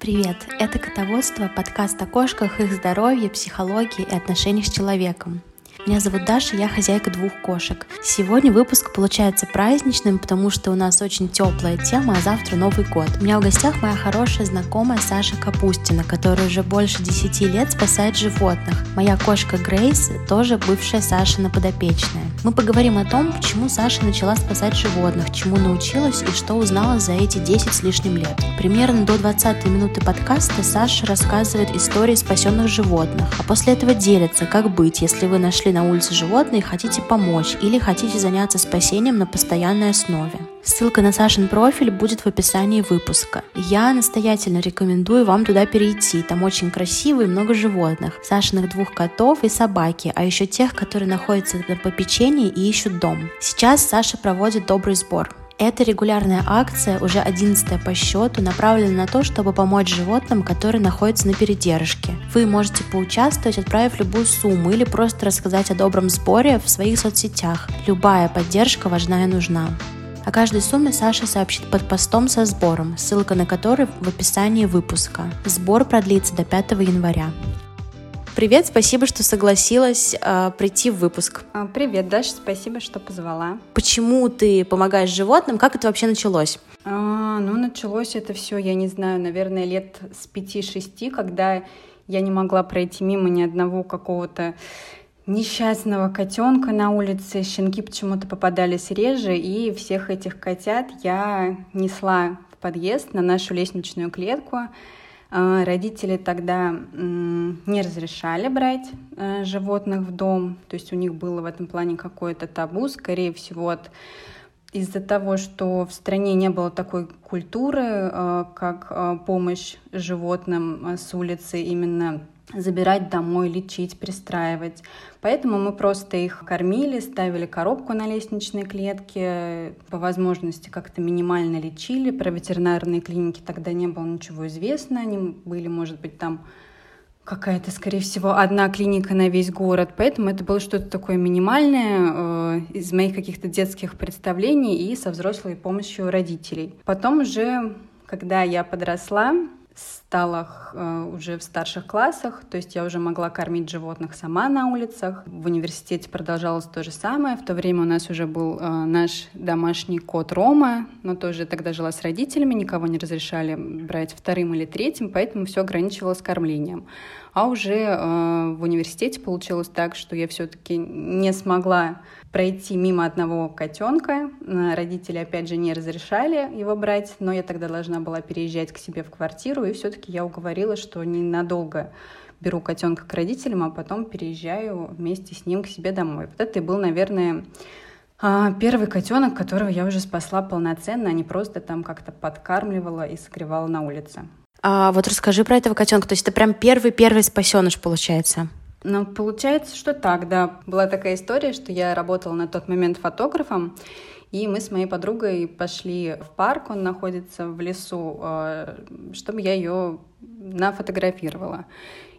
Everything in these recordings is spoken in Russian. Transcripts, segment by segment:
Привет! Это «Котоводство» — подкаст о кошках, их здоровье, психологии и отношениях с человеком. Меня зовут Даша, я хозяйка двух кошек. Сегодня выпуск получается праздничным, потому что у нас очень теплая тема, а завтра Новый год. У меня в гостях моя хорошая знакомая Саша Капустина, которая уже больше 10 лет спасает животных. Моя кошка Грейс тоже бывшая Сашина подопечная. Мы поговорим о том, почему Саша начала спасать животных, чему научилась и что узнала за эти 10 с лишним лет. Примерно до 20 минуты подкаста Саша рассказывает истории спасенных животных, а после этого делится, как быть, если вы нашли нашли на улице животное и хотите помочь или хотите заняться спасением на постоянной основе. Ссылка на Сашин профиль будет в описании выпуска. Я настоятельно рекомендую вам туда перейти. Там очень красиво и много животных. Сашиных двух котов и собаки, а еще тех, которые находятся на попечении и ищут дом. Сейчас Саша проводит добрый сбор. Эта регулярная акция, уже одиннадцатая по счету, направлена на то, чтобы помочь животным, которые находятся на передержке. Вы можете поучаствовать, отправив любую сумму или просто рассказать о добром сборе в своих соцсетях. Любая поддержка важна и нужна. О каждой сумме Саша сообщит под постом со сбором, ссылка на который в описании выпуска. Сбор продлится до 5 января. Привет, спасибо, что согласилась э, прийти в выпуск. А, привет, Даша, спасибо, что позвала. Почему ты помогаешь животным? Как это вообще началось? А, ну, началось это все, я не знаю, наверное, лет с пяти-шести, когда я не могла пройти мимо ни одного какого-то несчастного котенка на улице. Щенки почему-то попадались реже, и всех этих котят я несла в подъезд на нашу лестничную клетку. А, родители тогда не разрешали брать э, животных в дом, то есть у них было в этом плане какое-то табу, скорее всего, от из-за того, что в стране не было такой культуры, э, как помощь животным с улицы, именно забирать домой, лечить, пристраивать. Поэтому мы просто их кормили, ставили коробку на лестничной клетке, по возможности как-то минимально лечили. Про ветеринарные клиники тогда не было ничего известно. Они были, может быть, там какая-то, скорее всего, одна клиника на весь город, поэтому это было что-то такое минимальное э, из моих каких-то детских представлений и со взрослой помощью родителей. Потом уже, когда я подросла, стала э, уже в старших классах, то есть я уже могла кормить животных сама на улицах. В университете продолжалось то же самое. В то время у нас уже был э, наш домашний кот Рома, но тоже тогда жила с родителями, никого не разрешали брать вторым или третьим, поэтому все ограничивалось кормлением. А уже э, в университете получилось так, что я все-таки не смогла пройти мимо одного котенка. Родители, опять же, не разрешали его брать, но я тогда должна была переезжать к себе в квартиру, и все-таки я уговорила, что ненадолго беру котенка к родителям, а потом переезжаю вместе с ним к себе домой. Вот это и был, наверное, а, первый котенок, которого я уже спасла полноценно, а не просто там как-то подкармливала и согревала на улице. А вот расскажи про этого котенка. То есть это прям первый-первый спасеныш получается? Ну, получается, что так, да. Была такая история, что я работала на тот момент фотографом, и мы с моей подругой пошли в парк, он находится в лесу, э, чтобы я ее нафотографировала.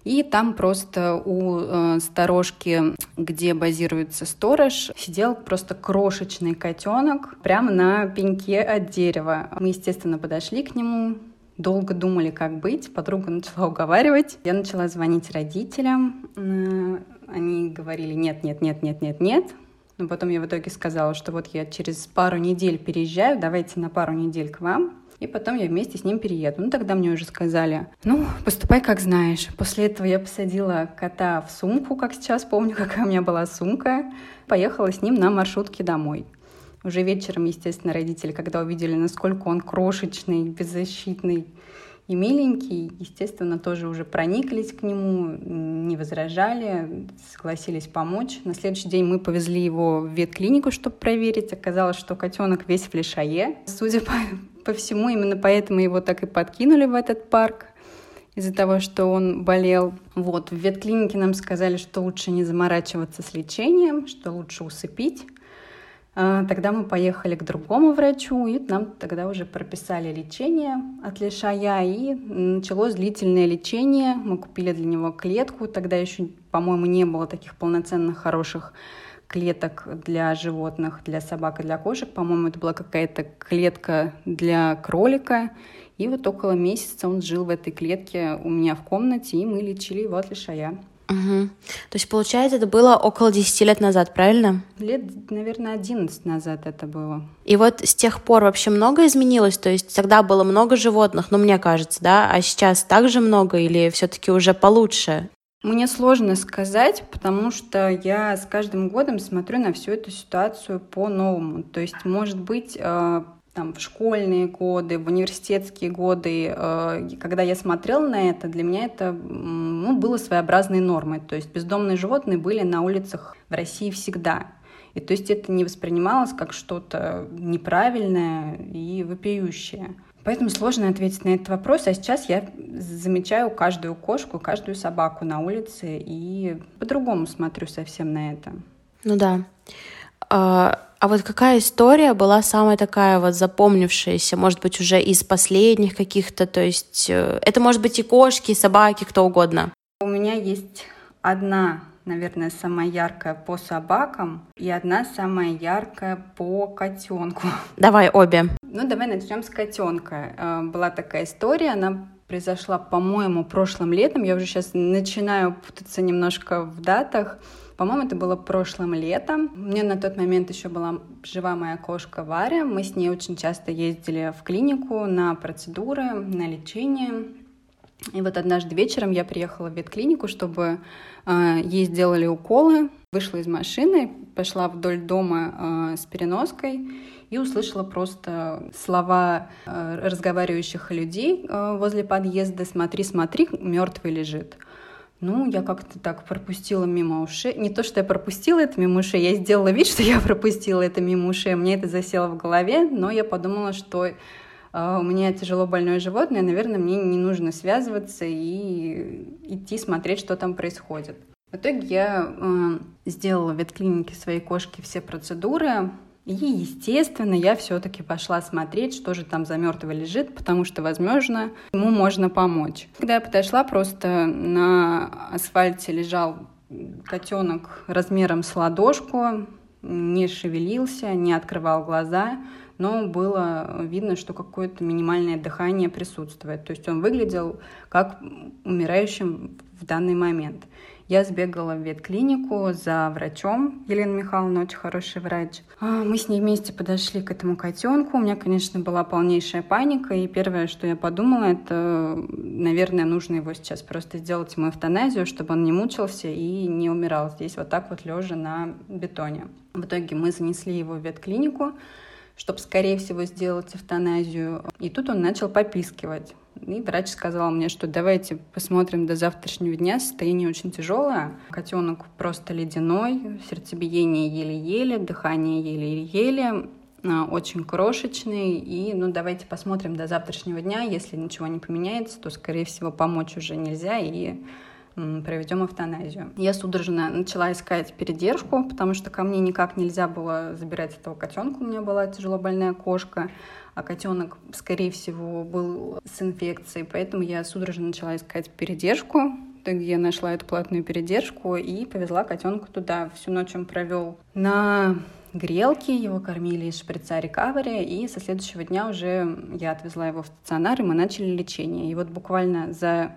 И там просто у э, сторожки, где базируется сторож, сидел просто крошечный котенок прямо на пеньке от дерева. Мы, естественно, подошли к нему, Долго думали, как быть. Подруга начала уговаривать. Я начала звонить родителям. Они говорили нет, нет, нет, нет, нет, нет. Но потом я в итоге сказала, что вот я через пару недель переезжаю, давайте на пару недель к вам. И потом я вместе с ним перееду. Ну, тогда мне уже сказали, ну, поступай как знаешь. После этого я посадила кота в сумку, как сейчас помню, какая у меня была сумка. Поехала с ним на маршрутке домой. Уже вечером, естественно, родители, когда увидели, насколько он крошечный, беззащитный и миленький, естественно, тоже уже прониклись к нему, не возражали, согласились помочь. На следующий день мы повезли его в ветклинику, чтобы проверить. Оказалось, что котенок весь в лишае. Судя по, по всему, именно поэтому его так и подкинули в этот парк из-за того, что он болел. Вот, в ветклинике нам сказали, что лучше не заморачиваться с лечением, что лучше усыпить. А, тогда мы поехали к другому врачу, и нам тогда уже прописали лечение от лишая, и началось длительное лечение. Мы купили для него клетку, тогда еще, по-моему, не было таких полноценных хороших клеток для животных, для собак и для кошек. По-моему, это была какая-то клетка для кролика. И вот около месяца он жил в этой клетке у меня в комнате, и мы лечили его от лишая. Угу. То есть, получается, это было около 10 лет назад, правильно? Лет, наверное, 11 назад это было. И вот с тех пор вообще много изменилось? То есть тогда было много животных, ну, мне кажется, да? А сейчас также много или все таки уже получше? Мне сложно сказать, потому что я с каждым годом смотрю на всю эту ситуацию по-новому. То есть, может быть, э, там, в школьные годы, в университетские годы, э, когда я смотрела на это, для меня это ну, было своеобразной нормой. То есть бездомные животные были на улицах в России всегда. И то есть это не воспринималось как что-то неправильное и вопиющее. Поэтому сложно ответить на этот вопрос. А сейчас я замечаю каждую кошку, каждую собаку на улице и по-другому смотрю совсем на это. Ну да. А, а вот какая история была самая такая вот запомнившаяся, может быть, уже из последних каких-то, то есть э, это может быть и кошки, и собаки, кто угодно? У меня есть одна, наверное, самая яркая по собакам и одна самая яркая по котенку. Давай обе. Ну, давай начнем с котенка. Э, была такая история, она произошла, по-моему, прошлым летом. Я уже сейчас начинаю путаться немножко в датах. По-моему, это было прошлым летом. У меня на тот момент еще была жива моя кошка Варя. Мы с ней очень часто ездили в клинику на процедуры, на лечение. И вот однажды вечером я приехала в ветклинику, чтобы э, ей сделали уколы. Вышла из машины, пошла вдоль дома э, с переноской и услышала просто слова э, разговаривающих людей э, возле подъезда «Смотри, смотри, мертвый лежит». Ну, я как-то так пропустила мимо ушей. Не то, что я пропустила это мимо ушей, я сделала вид, что я пропустила это мимо ушей. Мне это засело в голове, но я подумала, что э, у меня тяжело больное животное, наверное, мне не нужно связываться и идти смотреть, что там происходит. В итоге я э, сделала в ветклинике своей кошки все процедуры, и, естественно, я все-таки пошла смотреть, что же там за мертвый лежит, потому что, возможно, ему можно помочь. Когда я подошла, просто на асфальте лежал котенок размером с ладошку, не шевелился, не открывал глаза, но было видно, что какое-то минимальное дыхание присутствует. То есть он выглядел как умирающим в данный момент. Я сбегала в ветклинику за врачом. Елена Михайловна очень хороший врач. А, мы с ней вместе подошли к этому котенку. У меня, конечно, была полнейшая паника. И первое, что я подумала, это, наверное, нужно его сейчас просто сделать ему эвтаназию, чтобы он не мучился и не умирал здесь вот так вот лежа на бетоне. В итоге мы занесли его в ветклинику чтобы, скорее всего, сделать эвтаназию. И тут он начал попискивать. И врач сказал мне, что давайте посмотрим до завтрашнего дня. Состояние очень тяжелое. Котенок просто ледяной, сердцебиение еле-еле, дыхание еле-еле а, очень крошечный, и ну давайте посмотрим до завтрашнего дня, если ничего не поменяется, то, скорее всего, помочь уже нельзя, и проведем эвтаназию. Я судорожно начала искать передержку, потому что ко мне никак нельзя было забирать этого котенка. У меня была тяжело больная кошка, а котенок, скорее всего, был с инфекцией, поэтому я судорожно начала искать передержку. Итоге я нашла эту платную передержку и повезла котенка туда. Всю ночь он провел на грелки, его кормили из шприца рекавери, и со следующего дня уже я отвезла его в стационар, и мы начали лечение. И вот буквально за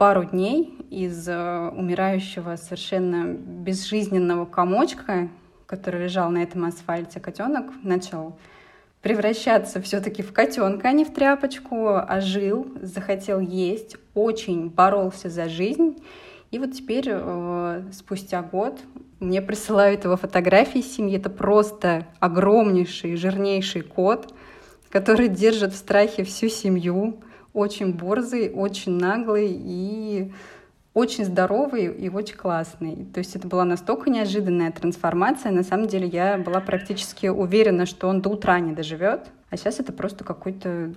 пару дней из э, умирающего совершенно безжизненного комочка, который лежал на этом асфальте, котенок начал превращаться все-таки в котенка, а не в тряпочку, ожил, захотел есть, очень боролся за жизнь. И вот теперь, э, спустя год, мне присылают его фотографии семьи. Это просто огромнейший, жирнейший кот, который держит в страхе всю семью очень борзый, очень наглый и очень здоровый и очень классный. То есть это была настолько неожиданная трансформация. На самом деле я была практически уверена, что он до утра не доживет. А сейчас это просто какой-то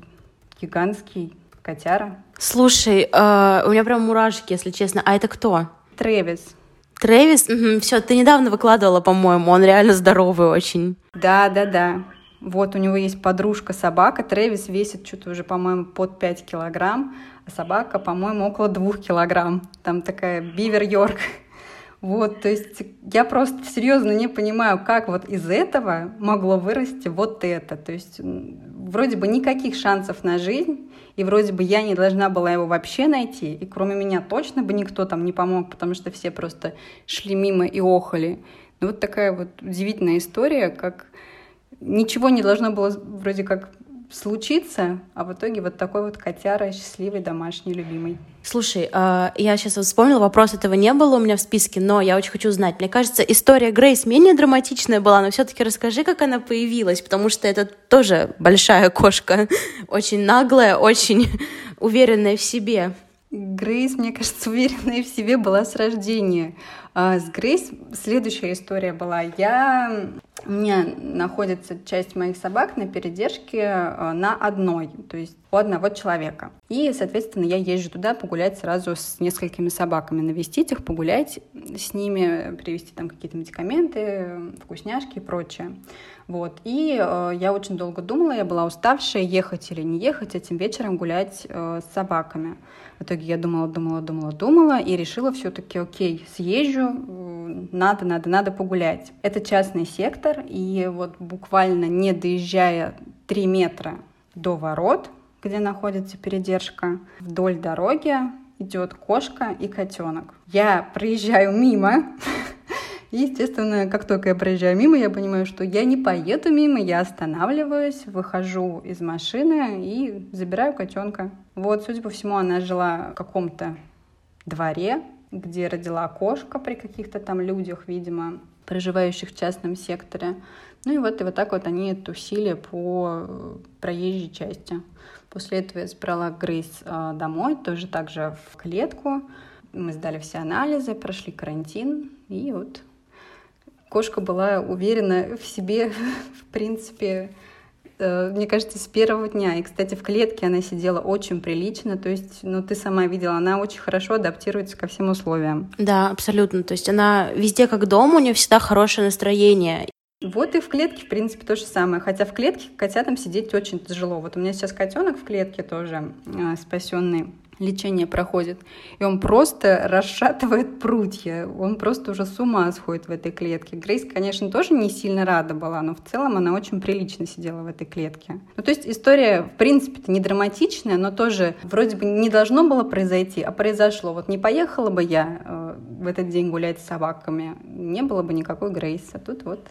гигантский котяра. Слушай, э, у меня прям мурашки, если честно. А это кто? Тревис. Тревис? Угу, все, ты недавно выкладывала, по-моему. Он реально здоровый очень. Да, да, да. Вот у него есть подружка-собака. Трэвис весит что-то уже, по-моему, под 5 килограмм, а собака, по-моему, около 2 килограмм. Там такая бивер-йорк. Вот, то есть я просто серьезно не понимаю, как вот из этого могло вырасти вот это. То есть вроде бы никаких шансов на жизнь, и вроде бы я не должна была его вообще найти, и кроме меня точно бы никто там не помог, потому что все просто шли мимо и охали. Ну вот такая вот удивительная история, как ничего не должно было вроде как случиться, а в итоге вот такой вот котяра счастливый, домашний, любимый. Слушай, а, я сейчас вспомнила, вопрос этого не было у меня в списке, но я очень хочу знать. Мне кажется, история Грейс менее драматичная была, но все-таки расскажи, как она появилась, потому что это тоже большая кошка, очень наглая, очень уверенная в себе. Грейс, мне кажется, уверенная в себе была с рождения. А с Грейс следующая история была. Я... У меня находится часть моих собак на передержке э, на одной, то есть у одного человека. И, соответственно, я езжу туда погулять сразу с несколькими собаками, навестить их, погулять с ними, привезти там какие-то медикаменты, вкусняшки и прочее. Вот. И э, я очень долго думала, я была уставшая, ехать или не ехать, этим вечером гулять э, с собаками. В итоге я думала, думала, думала, думала и решила все-таки, окей, съезжу, надо, надо, надо погулять. Это частный сектор, и вот буквально не доезжая 3 метра до ворот, где находится передержка, вдоль дороги идет кошка и котенок. Я проезжаю мимо, И, естественно, как только я проезжаю мимо, я понимаю, что я не поеду мимо, я останавливаюсь, выхожу из машины и забираю котенка. Вот, судя по всему, она жила в каком-то дворе, где родила кошка при каких-то там людях, видимо, проживающих в частном секторе. Ну и вот, и вот так вот они тусили по проезжей части. После этого я забрала Грейс а, домой, тоже так же в клетку. Мы сдали все анализы, прошли карантин, и вот кошка была уверена в себе, в принципе, э, мне кажется, с первого дня. И, кстати, в клетке она сидела очень прилично, то есть, ну, ты сама видела, она очень хорошо адаптируется ко всем условиям. Да, абсолютно. То есть она везде как дома, у нее всегда хорошее настроение. Вот и в клетке, в принципе, то же самое. Хотя в клетке котятам сидеть очень тяжело. Вот у меня сейчас котенок в клетке тоже э, спасенный лечение проходит, и он просто расшатывает прутья, он просто уже с ума сходит в этой клетке. Грейс, конечно, тоже не сильно рада была, но в целом она очень прилично сидела в этой клетке. Ну, то есть история, в принципе не драматичная, но тоже вроде бы не должно было произойти, а произошло. Вот не поехала бы я э, в этот день гулять с собаками, не было бы никакой Грейс, а тут вот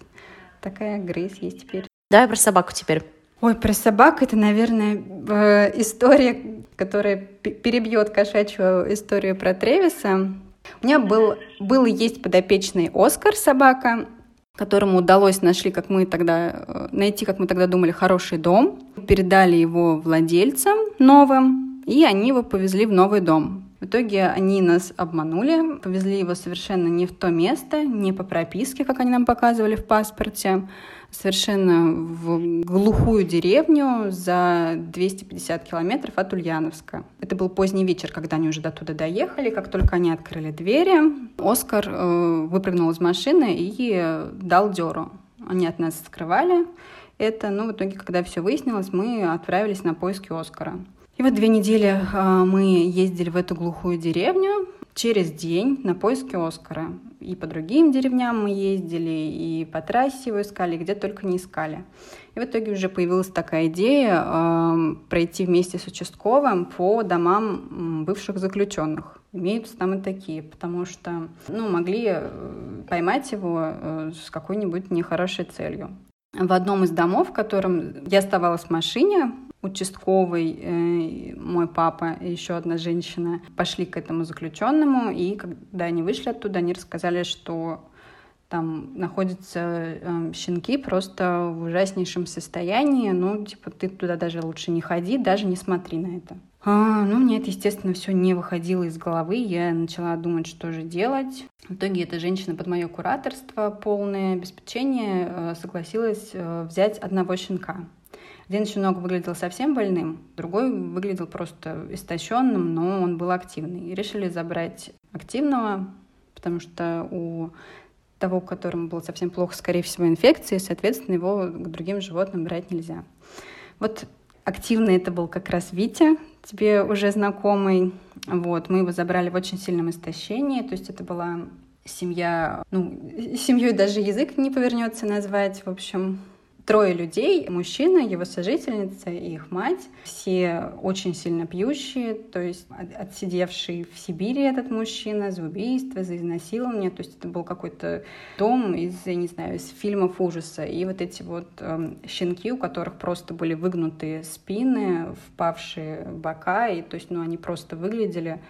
такая Грейс есть теперь. Давай про собаку теперь. Ой, про собак это, наверное, э, история, которая перебьет кошачью историю про Тревиса. У меня был, был и есть подопечный Оскар собака, которому удалось нашли, как мы тогда, э, найти, как мы тогда думали, хороший дом. Передали его владельцам новым, и они его повезли в новый дом. В итоге они нас обманули, повезли его совершенно не в то место, не по прописке, как они нам показывали в паспорте, совершенно в глухую деревню за 250 километров от Ульяновска. Это был поздний вечер, когда они уже до туда доехали. Как только они открыли двери, Оскар э, выпрыгнул из машины и дал дёру. Они от нас скрывали это, но в итоге, когда все выяснилось, мы отправились на поиски Оскара. И вот две недели э, мы ездили в эту глухую деревню, через день на поиски Оскара. И по другим деревням мы ездили, и по трассе его искали, где только не искали. И в итоге уже появилась такая идея э, пройти вместе с участковым по домам бывших заключенных. Имеются там и такие, потому что ну, могли э, поймать его э, с какой-нибудь нехорошей целью. В одном из домов, в котором я оставалась в машине, участковый, э, мой папа и еще одна женщина пошли к этому заключенному, и когда они вышли оттуда, они рассказали, что там находятся э, щенки просто в ужаснейшем состоянии, ну, типа, ты туда даже лучше не ходи, даже не смотри на это. А, ну, мне это, естественно, все не выходило из головы. Я начала думать, что же делать. В итоге эта женщина под мое кураторство, полное обеспечение, э, согласилась э, взять одного щенка. Один щенок выглядел совсем больным, другой выглядел просто истощенным, но он был активный. И решили забрать активного, потому что у того, которому было совсем плохо, скорее всего, инфекции, соответственно, его к другим животным брать нельзя. Вот активный это был как раз Витя, тебе уже знакомый. Вот, мы его забрали в очень сильном истощении, то есть это была семья, ну, семьей даже язык не повернется назвать, в общем, трое людей, мужчина, его сожительница и их мать, все очень сильно пьющие, то есть отсидевший в Сибири этот мужчина за убийство, за изнасилование, то есть это был какой-то дом из, я не знаю, из фильмов ужаса. И вот эти вот э, щенки, у которых просто были выгнутые спины, впавшие бока, и то есть, ну, они просто выглядели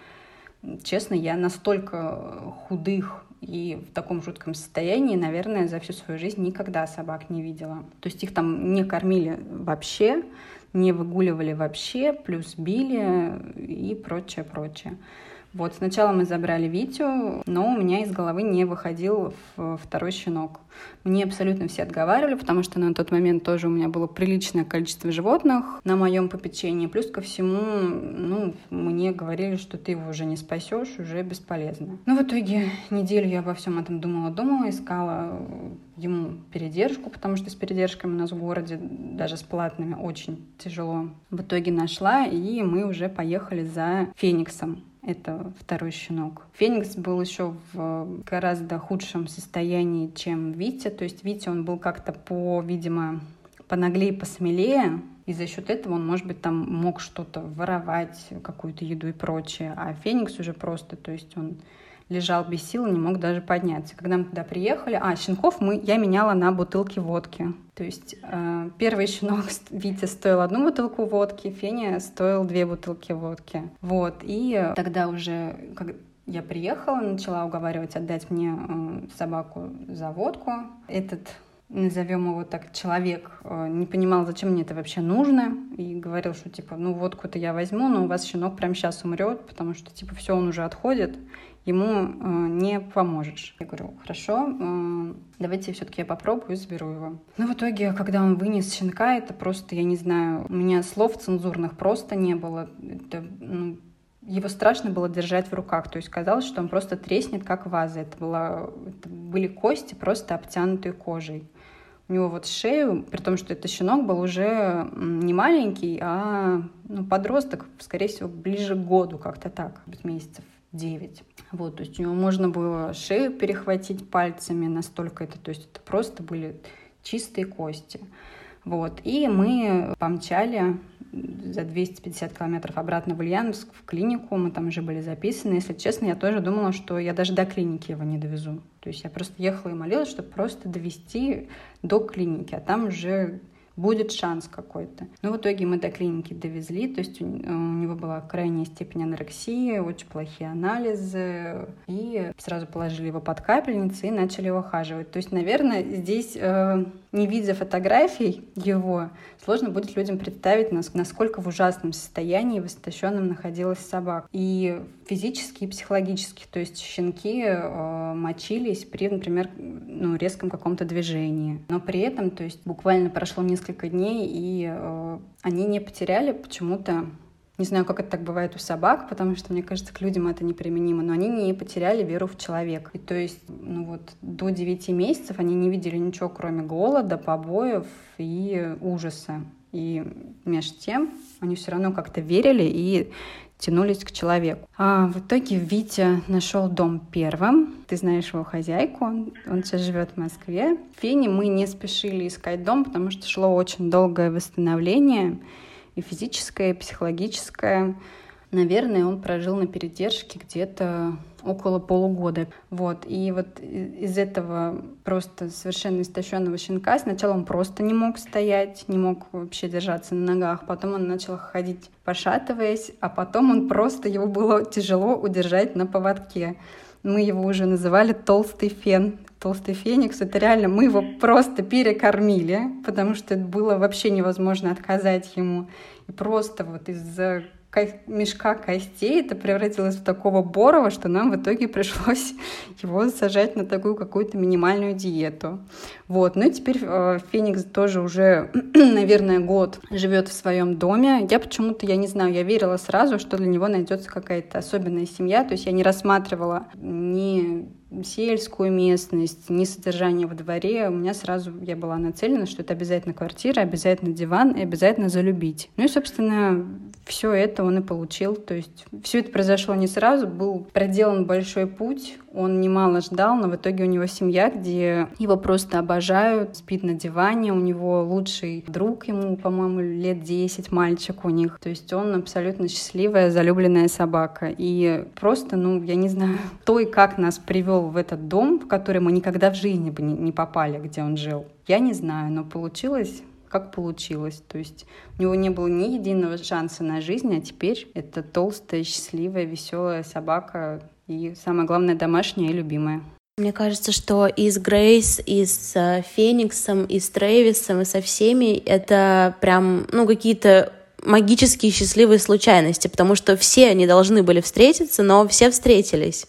Честно, я настолько худых и в таком жутком состоянии, наверное, за всю свою жизнь никогда собак не видела. То есть их там не кормили вообще, не выгуливали вообще, плюс били и прочее, прочее. Вот, сначала мы забрали Витю, но у меня из головы не выходил второй щенок. Мне абсолютно все отговаривали, потому что на тот момент тоже у меня было приличное количество животных на моем попечении. Плюс ко всему, ну, мне говорили, что ты его уже не спасешь, уже бесполезно. Ну, в итоге неделю я обо всем этом думала, думала, искала ему передержку, потому что с передержками у нас в городе, даже с платными, очень тяжело. В итоге нашла, и мы уже поехали за Фениксом. Это второй щенок. Феникс был еще в гораздо худшем состоянии, чем Витя. То есть Витя, он был как-то по, видимо, понаглее, посмелее, и за счет этого он, может быть, там мог что-то воровать, какую-то еду и прочее. А Феникс уже просто, то есть он лежал без сил, не мог даже подняться. Когда мы туда приехали, а, щенков мы, я меняла на бутылки водки. То есть э, первый щенок Витя стоил одну бутылку водки, Феня стоил две бутылки водки. Вот, и тогда уже, как я приехала, начала уговаривать отдать мне э, собаку за водку. Этот назовем его так, человек э, не понимал, зачем мне это вообще нужно, и говорил, что типа, ну водку-то я возьму, но у вас щенок прямо сейчас умрет, потому что типа все, он уже отходит, ему э, не поможешь. Я говорю, хорошо, э, давайте все-таки я попробую заберу его. Но в итоге, когда он вынес щенка, это просто, я не знаю, у меня слов цензурных просто не было. Это, ну, его страшно было держать в руках, то есть казалось, что он просто треснет, как ваза. Это, была, это были кости, просто обтянутые кожей. У него вот шею, при том, что это щенок был уже не маленький, а ну, подросток, скорее всего, ближе к году, как-то так, месяцев 9. Вот, то есть у него можно было шею перехватить пальцами, настолько это, то есть это просто были чистые кости. Вот, и мы помчали за 250 километров обратно в Ульяновск, в клинику, мы там уже были записаны. Если честно, я тоже думала, что я даже до клиники его не довезу. То есть я просто ехала и молилась, чтобы просто довести до клиники, а там уже будет шанс какой-то. Но в итоге мы до клиники довезли, то есть у, у него была крайняя степень анорексии, очень плохие анализы, и сразу положили его под капельницы и начали ухаживать. То есть, наверное, здесь, э, не видя фотографий его, сложно будет людям представить, насколько в ужасном состоянии в истощенном находилась собака. И физически, и психологически. То есть щенки э, мочились при, например, ну, резком каком-то движении. Но при этом, то есть буквально прошло несколько дней, и э, они не потеряли почему-то не знаю, как это так бывает у собак, потому что, мне кажется, к людям это неприменимо, но они не потеряли веру в человека. И то есть, ну вот, до 9 месяцев они не видели ничего, кроме голода, побоев и ужаса. И между тем они все равно как-то верили и тянулись к человеку. А в итоге Витя нашел дом первым. Ты знаешь его хозяйку, он, он сейчас живет в Москве. В Фене мы не спешили искать дом, потому что шло очень долгое восстановление и физическое, и психологическое. Наверное, он прожил на передержке где-то около полугода. Вот. И вот из этого просто совершенно истощенного щенка сначала он просто не мог стоять, не мог вообще держаться на ногах, потом он начал ходить пошатываясь, а потом он просто, его было тяжело удержать на поводке. Мы его уже называли толстый фен. Толстый феникс, это реально, мы его просто перекормили, потому что было вообще невозможно отказать ему. И просто вот из-за мешка костей это превратилось в такого борова, что нам в итоге пришлось его сажать на такую какую-то минимальную диету. Вот. Ну и теперь э, Феникс тоже уже, наверное, год живет в своем доме. Я почему-то, я не знаю, я верила сразу, что для него найдется какая-то особенная семья. То есть я не рассматривала ни сельскую местность, ни содержание во дворе. У меня сразу я была нацелена, что это обязательно квартира, обязательно диван и обязательно залюбить. Ну и, собственно, все это он и получил. То есть все это произошло не сразу, был проделан большой путь, он немало ждал, но в итоге у него семья, где его просто обожают, спит на диване, у него лучший друг, ему, по-моему, лет 10, мальчик у них. То есть он абсолютно счастливая, залюбленная собака. И просто, ну, я не знаю, то и как нас привел в этот дом, в который мы никогда в жизни бы не попали, где он жил. Я не знаю, но получилось как получилось. То есть у него не было ни единого шанса на жизнь, а теперь это толстая, счастливая, веселая собака и, самое главное, домашняя и любимая. Мне кажется, что и с Грейс, и с э, Фениксом, и с Трэвисом, и со всеми это прям, ну, какие-то магические счастливые случайности, потому что все они должны были встретиться, но все встретились.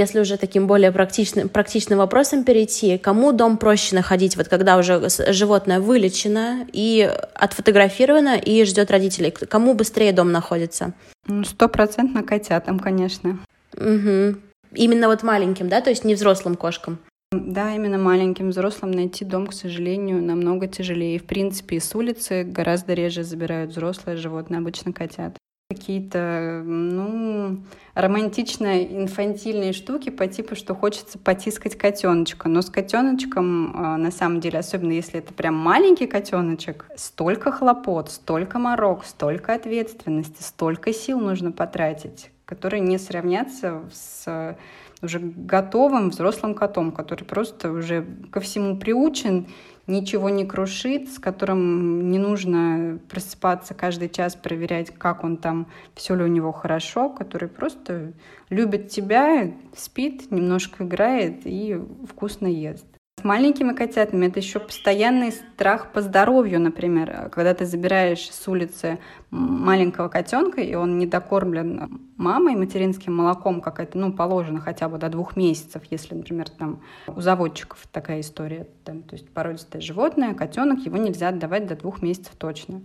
Если уже таким более практичным, практичным вопросом перейти, кому дом проще находить, вот когда уже животное вылечено и отфотографировано и ждет родителей? Кому быстрее дом находится? Ну, стопроцентно котятам, конечно. Угу. Именно вот маленьким, да, то есть не взрослым кошкам? Да, именно маленьким взрослым найти дом, к сожалению, намного тяжелее. В принципе, с улицы гораздо реже забирают взрослые животные, обычно котят какие-то, ну, романтично-инфантильные штуки по типу, что хочется потискать котеночка. Но с котеночком, а, на самом деле, особенно если это прям маленький котеночек, столько хлопот, столько морок, столько ответственности, столько сил нужно потратить, которые не сравнятся с уже готовым взрослым котом, который просто уже ко всему приучен ничего не крушит, с которым не нужно просыпаться каждый час, проверять, как он там, все ли у него хорошо, который просто любит тебя, спит, немножко играет и вкусно ест. С маленькими котятами это еще постоянный страх по здоровью, например. Когда ты забираешь с улицы маленького котенка, и он не докормлен мамой материнским молоком, как это ну, положено хотя бы до двух месяцев, если, например, там у заводчиков такая история. Там, то есть породистое животное, котенок, его нельзя отдавать до двух месяцев точно.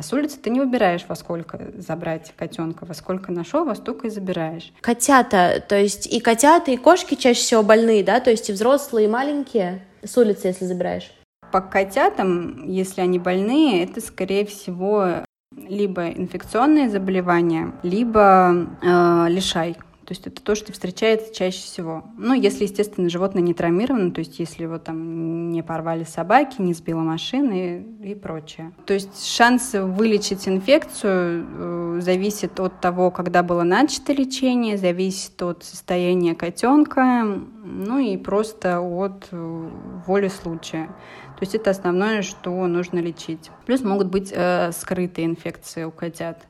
А с улицы ты не выбираешь, во сколько забрать котенка, во сколько нашел, во столько и забираешь. Котята, то есть и котята, и кошки чаще всего больные, да, то есть и взрослые, и маленькие с улицы, если забираешь. По котятам, если они больные, это, скорее всего, либо инфекционные заболевания, либо э, лишай. То есть это то, что встречается чаще всего. Ну, если, естественно, животное не травмировано, то есть если его там не порвали собаки, не сбила машина и, и прочее. То есть шанс вылечить инфекцию э, зависит от того, когда было начато лечение, зависит от состояния котенка, ну и просто от э, воли случая. То есть это основное, что нужно лечить. Плюс могут быть э, скрытые инфекции у котят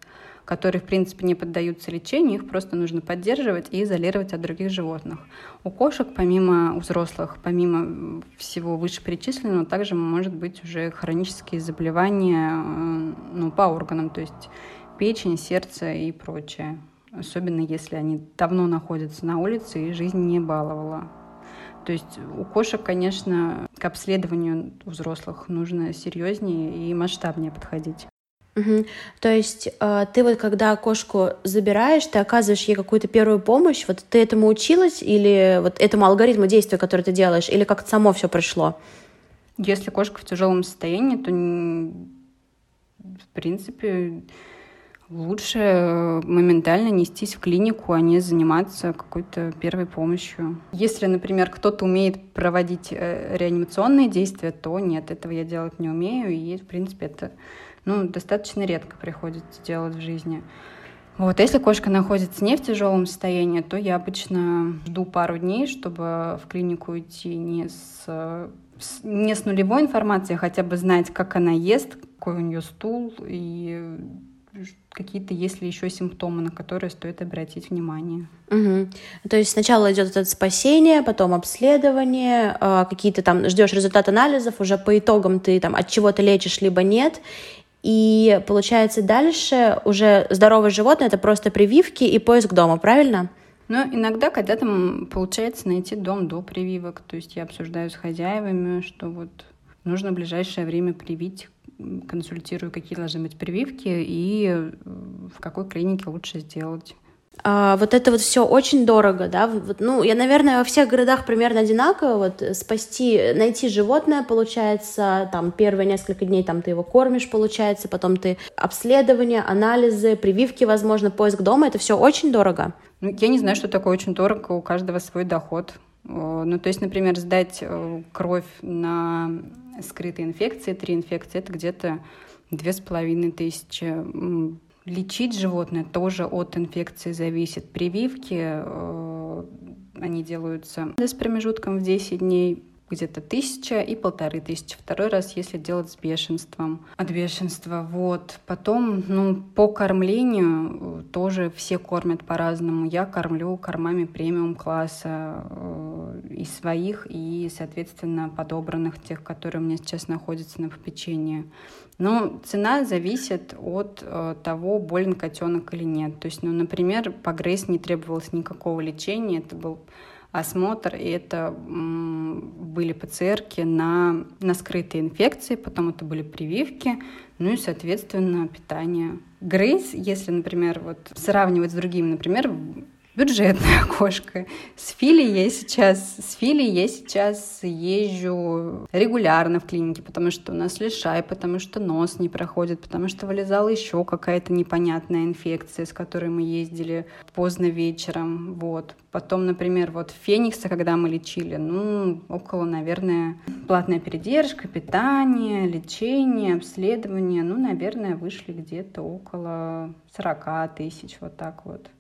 которые, в принципе, не поддаются лечению, их просто нужно поддерживать и изолировать от других животных. У кошек, помимо у взрослых, помимо всего вышеперечисленного, также может быть уже хронические заболевания э, ну, по органам, то есть печень, сердце и прочее. Особенно если они давно находятся на улице и жизнь не баловала. То есть у кошек, конечно, к обследованию у взрослых нужно серьезнее и масштабнее подходить. Угу. То есть э, ты вот когда кошку забираешь, ты оказываешь ей какую-то первую помощь, вот ты этому училась или вот этому алгоритму действия, который ты делаешь, или как-то само все пришло? Если кошка в тяжелом состоянии, то в принципе лучше моментально нестись в клинику, а не заниматься какой-то первой помощью. Если, например, кто-то умеет проводить э, реанимационные действия, то нет, этого я делать не умею, и в принципе это ну, достаточно редко приходится делать в жизни. Вот, если кошка находится не в тяжелом состоянии, то я обычно жду пару дней, чтобы в клинику идти не с, с, не с нулевой информацией, а хотя бы знать, как она ест, какой у нее стул и какие-то есть ли еще симптомы, на которые стоит обратить внимание. Угу. То есть сначала идет это спасение, потом обследование, а, какие-то там ждешь результат анализов, уже по итогам ты там от чего-то лечишь либо нет, и получается дальше уже здоровое животное это просто прививки и поиск дома, правильно? Но иногда когда-то получается найти дом до прививок. То есть я обсуждаю с хозяевами, что вот нужно в ближайшее время привить, консультирую, какие должны быть прививки и в какой клинике лучше сделать. А, вот это вот все очень дорого, да, вот, ну, я, наверное, во всех городах примерно одинаково, вот, спасти, найти животное, получается, там, первые несколько дней, там, ты его кормишь, получается, потом ты обследование, анализы, прививки, возможно, поиск дома, это все очень дорого. Ну, я не знаю, что такое очень дорого, у каждого свой доход. Ну, то есть, например, сдать э, кровь на скрытые инфекции, три инфекции, это где-то две с половиной тысячи Лечить животное тоже от инфекции зависит. Прививки, э, они делаются с промежутком в 10 дней где-то тысяча и полторы тысячи. Второй раз, если делать с бешенством. От бешенства, вот. Потом, ну, по кормлению э, тоже все кормят по-разному. Я кормлю кормами премиум класса э, и своих, и, соответственно, подобранных, тех, которые у меня сейчас находятся на попечении. Но цена зависит от э, того, болен котенок или нет. То есть, ну, например, по Грейс не требовалось никакого лечения, это был осмотр, и это были ПЦРки на, на скрытые инфекции, потом это были прививки, ну и, соответственно, питание. Грейс, если, например, вот сравнивать с другими, например, бюджетная кошка. С Фили я сейчас, с Фили я сейчас езжу регулярно в клинике, потому что у нас лишай, потому что нос не проходит, потому что вылезала еще какая-то непонятная инфекция, с которой мы ездили поздно вечером. Вот. Потом, например, вот Феникса, когда мы лечили, ну, около, наверное, платная передержка, питание, лечение, обследование, ну, наверное, вышли где-то около 40 тысяч, вот так вот.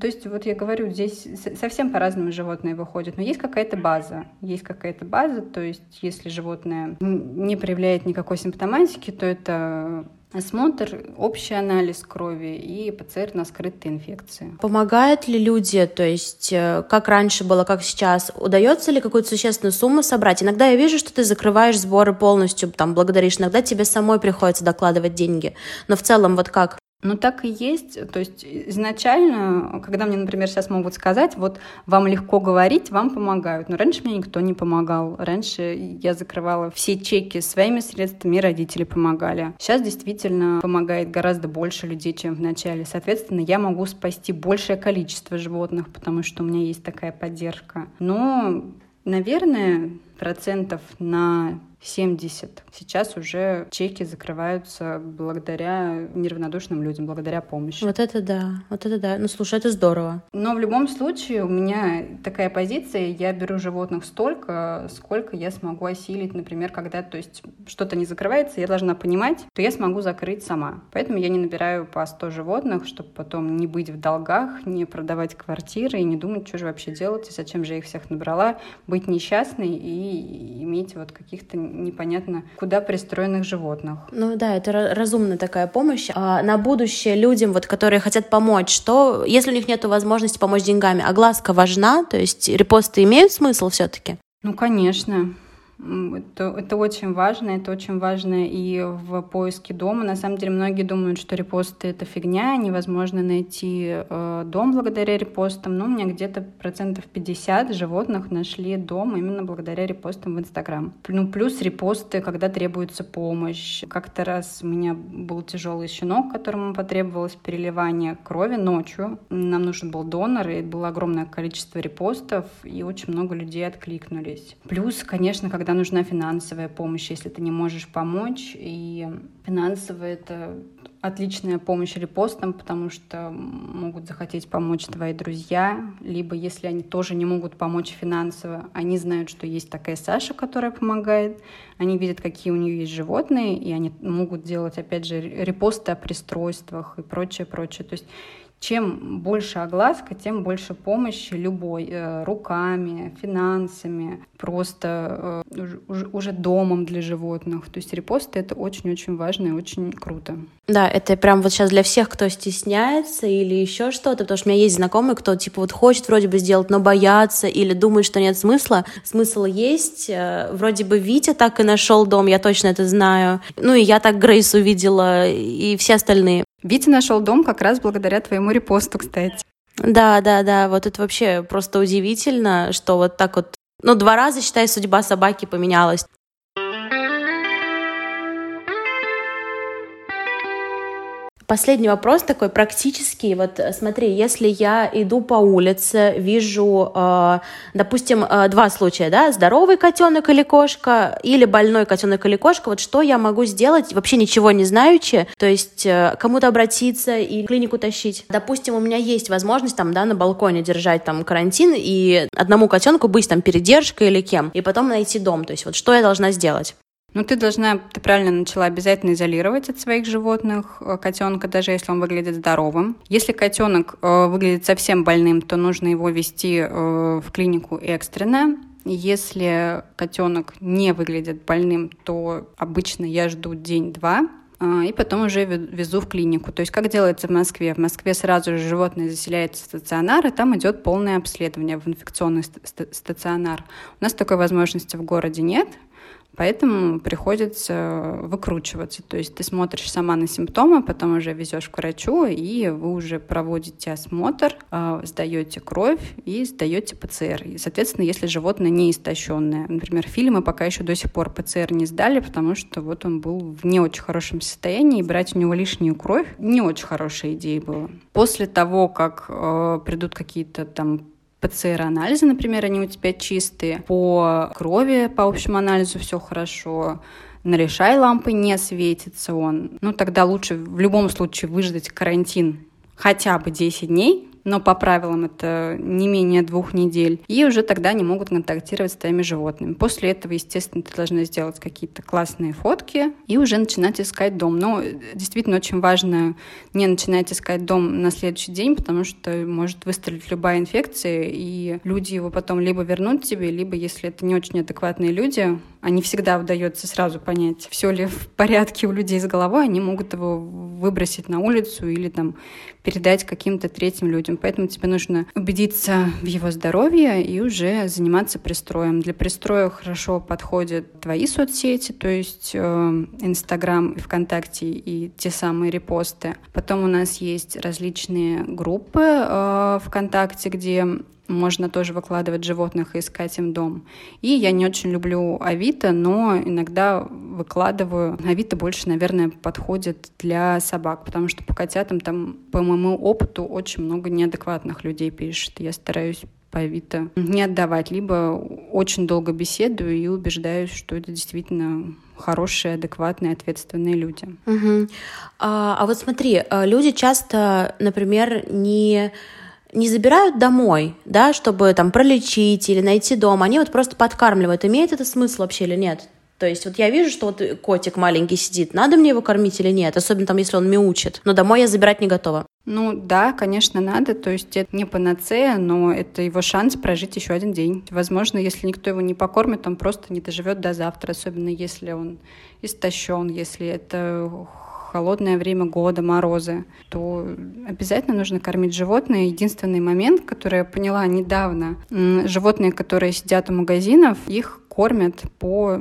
То есть, вот я говорю, здесь совсем по-разному животные выходят, но есть какая-то база. Есть какая-то база, то есть, если животное не проявляет никакой симптоматики, то это осмотр, общий анализ крови и ПЦР на скрытые инфекции. Помогают ли люди, то есть э, как раньше было, как сейчас, удается ли какую-то существенную сумму собрать? Иногда я вижу, что ты закрываешь сборы полностью, там, благодаришь, иногда тебе самой приходится докладывать деньги, но в целом вот как? Ну, так и есть. То есть изначально, когда мне, например, сейчас могут сказать, вот вам легко говорить, вам помогают. Но раньше мне никто не помогал. Раньше я закрывала все чеки своими средствами, родители помогали. Сейчас действительно помогает гораздо больше людей, чем в начале. Соответственно, я могу спасти большее количество животных, потому что у меня есть такая поддержка. Но, наверное, процентов на 70. Сейчас уже чеки закрываются благодаря неравнодушным людям, благодаря помощи. Вот это да, вот это да. Ну, слушай, это здорово. Но в любом случае у меня такая позиция, я беру животных столько, сколько я смогу осилить, например, когда, то есть, что-то не закрывается, я должна понимать, то я смогу закрыть сама. Поэтому я не набираю по 100 животных, чтобы потом не быть в долгах, не продавать квартиры и не думать, что же вообще делать, и зачем же я их всех набрала, быть несчастной и иметь вот каких-то непонятно куда пристроенных животных. Ну да, это разумная такая помощь. А на будущее людям, вот, которые хотят помочь, что, если у них нет возможности помочь деньгами, огласка важна, то есть репосты имеют смысл все-таки? Ну, конечно. Это, это очень важно, это очень важно и в поиске дома. На самом деле многие думают, что репосты — это фигня, невозможно найти э, дом благодаря репостам. Но у меня где-то процентов 50 животных нашли дом именно благодаря репостам в Инстаграм. Ну, плюс репосты, когда требуется помощь. Как-то раз у меня был тяжелый щенок, которому потребовалось переливание крови ночью. Нам нужен был донор, и было огромное количество репостов, и очень много людей откликнулись. Плюс, конечно, когда когда нужна финансовая помощь, если ты не можешь помочь. И финансовая — это отличная помощь репостам, потому что могут захотеть помочь твои друзья, либо если они тоже не могут помочь финансово, они знают, что есть такая Саша, которая помогает, они видят, какие у нее есть животные, и они могут делать, опять же, репосты о пристройствах и прочее, прочее. То есть чем больше огласка, тем больше помощи любой, э, руками, финансами, просто э, уже, домом для животных. То есть репосты — это очень-очень важно и очень круто. Да, это прям вот сейчас для всех, кто стесняется или еще что-то, потому что у меня есть знакомые, кто типа вот хочет вроде бы сделать, но боятся или думает, что нет смысла. Смысл есть. Э, вроде бы Витя так и нашел дом, я точно это знаю. Ну и я так Грейс увидела, и все остальные. Витя нашел дом как раз благодаря твоему репосту, кстати. Да, да, да, вот это вообще просто удивительно, что вот так вот, ну, два раза, считай, судьба собаки поменялась. Последний вопрос такой практический. Вот э, смотри, если я иду по улице, вижу, э, допустим, э, два случая, да, здоровый котенок или кошка, или больной котенок или кошка, вот что я могу сделать, вообще ничего не знаючи, то есть э, кому-то обратиться и клинику тащить. Допустим, у меня есть возможность там, да, на балконе держать там карантин и одному котенку быть там передержкой или кем, и потом найти дом. То есть вот что я должна сделать? Ну, ты должна, ты правильно начала, обязательно изолировать от своих животных э, котенка, даже если он выглядит здоровым. Если котенок э, выглядит совсем больным, то нужно его вести э, в клинику экстренно. Если котенок не выглядит больным, то обычно я жду день-два, и потом уже везу в клинику. То есть как делается в Москве? В Москве сразу же животное заселяется в стационар, и там идет полное обследование в инфекционный стационар. У нас такой возможности в городе нет, Поэтому приходится выкручиваться. То есть ты смотришь сама на симптомы, потом уже везешь к врачу, и вы уже проводите осмотр, а, сдаете кровь и сдаете ПЦР. И, соответственно, если животное не истощенное. Например, фильмы пока еще до сих пор ПЦР не сдали, потому что вот он был в не очень хорошем состоянии, и брать у него лишнюю кровь не очень хорошая идея была. После того, как э, придут какие-то там ПЦР-анализы, например, они у тебя чистые, по крови, по общему анализу все хорошо, на решай лампы не светится он. Ну, тогда лучше в любом случае выждать карантин хотя бы 10 дней, но по правилам это не менее двух недель, и уже тогда они могут контактировать с твоими животными. После этого, естественно, ты должна сделать какие-то классные фотки и уже начинать искать дом. Но действительно очень важно не начинать искать дом на следующий день, потому что может выстрелить любая инфекция, и люди его потом либо вернут тебе, либо, если это не очень адекватные люди, они всегда удается сразу понять, все ли в порядке у людей с головой, они могут его выбросить на улицу или там передать каким-то третьим людям. Поэтому тебе нужно убедиться в его здоровье и уже заниматься пристроем. Для пристроя хорошо подходят твои соцсети, то есть э, Инстаграм и ВКонтакте и те самые репосты. Потом у нас есть различные группы э, ВКонтакте, где можно тоже выкладывать животных и искать им дом. И я не очень люблю Авито, но иногда выкладываю. Авито больше, наверное, подходит для собак, потому что по котятам там, по моему опыту, очень много неадекватных людей пишет. Я стараюсь по Авито не отдавать, либо очень долго беседую и убеждаюсь, что это действительно хорошие, адекватные, ответственные люди. Угу. А, а вот смотри, э, люди часто, например, не не забирают домой, да, чтобы там пролечить или найти дом, они вот просто подкармливают. Имеет это смысл вообще или нет? То есть вот я вижу, что вот котик маленький сидит, надо мне его кормить или нет, особенно там, если он мяучит, но домой я забирать не готова. Ну да, конечно, надо. То есть это не панацея, но это его шанс прожить еще один день. Возможно, если никто его не покормит, он просто не доживет до завтра, особенно если он истощен, если это холодное время года, морозы, то обязательно нужно кормить животное. Единственный момент, который я поняла недавно, животные, которые сидят у магазинов, их кормят по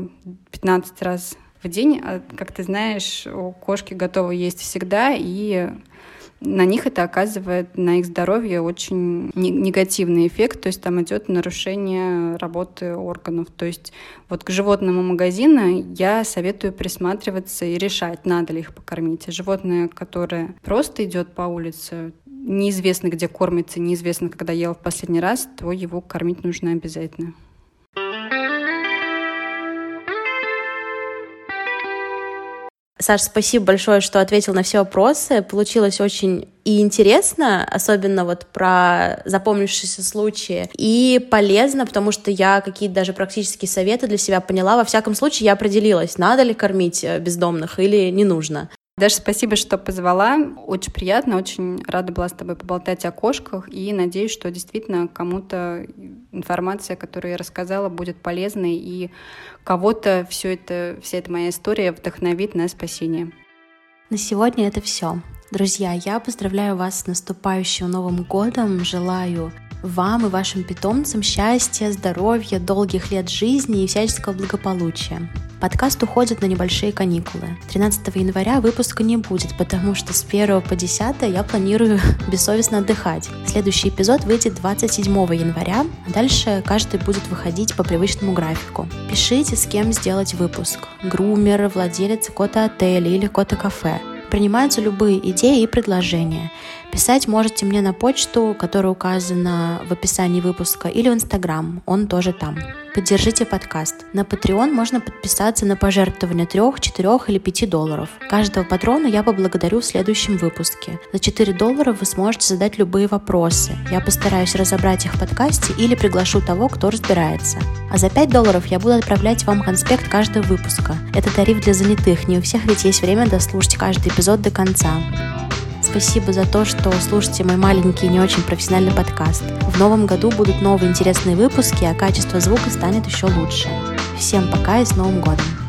15 раз в день. А, как ты знаешь, кошки готовы есть всегда, и на них это оказывает на их здоровье очень негативный эффект, то есть там идет нарушение работы органов. То есть вот к животному магазину я советую присматриваться и решать, надо ли их покормить. А животное, которое просто идет по улице, неизвестно, где кормится, неизвестно, когда ел в последний раз, то его кормить нужно обязательно. Саш, спасибо большое, что ответил на все вопросы. Получилось очень и интересно, особенно вот про запомнившиеся случаи, и полезно, потому что я какие-то даже практические советы для себя поняла. Во всяком случае, я определилась, надо ли кормить э, бездомных или не нужно. Даша, спасибо, что позвала. Очень приятно, очень рада была с тобой поболтать о кошках. И надеюсь, что действительно кому-то информация, которую я рассказала, будет полезной. И кого-то все это, вся эта моя история вдохновит на спасение. На сегодня это все. Друзья, я поздравляю вас с наступающим Новым годом. Желаю вам и вашим питомцам счастья, здоровья, долгих лет жизни и всяческого благополучия. Подкаст уходит на небольшие каникулы. 13 января выпуска не будет, потому что с 1 по 10 я планирую бессовестно отдыхать. Следующий эпизод выйдет 27 января, а дальше каждый будет выходить по привычному графику. Пишите, с кем сделать выпуск. Грумер, владелец кота отеля или кота кафе Принимаются любые идеи и предложения. Писать можете мне на почту, которая указана в описании выпуска, или в Инстаграм, он тоже там. Поддержите подкаст. На Patreon можно подписаться на пожертвование 3, 4 или 5 долларов. Каждого патрона я поблагодарю в следующем выпуске. За 4 доллара вы сможете задать любые вопросы. Я постараюсь разобрать их в подкасте или приглашу того, кто разбирается. А за 5 долларов я буду отправлять вам конспект каждого выпуска. Это тариф для занятых, не у всех ведь есть время дослушать каждый эпизод до конца. Спасибо за то, что слушаете мой маленький не очень профессиональный подкаст. В новом году будут новые интересные выпуски, а качество звука станет еще лучше. Всем пока и с Новым годом!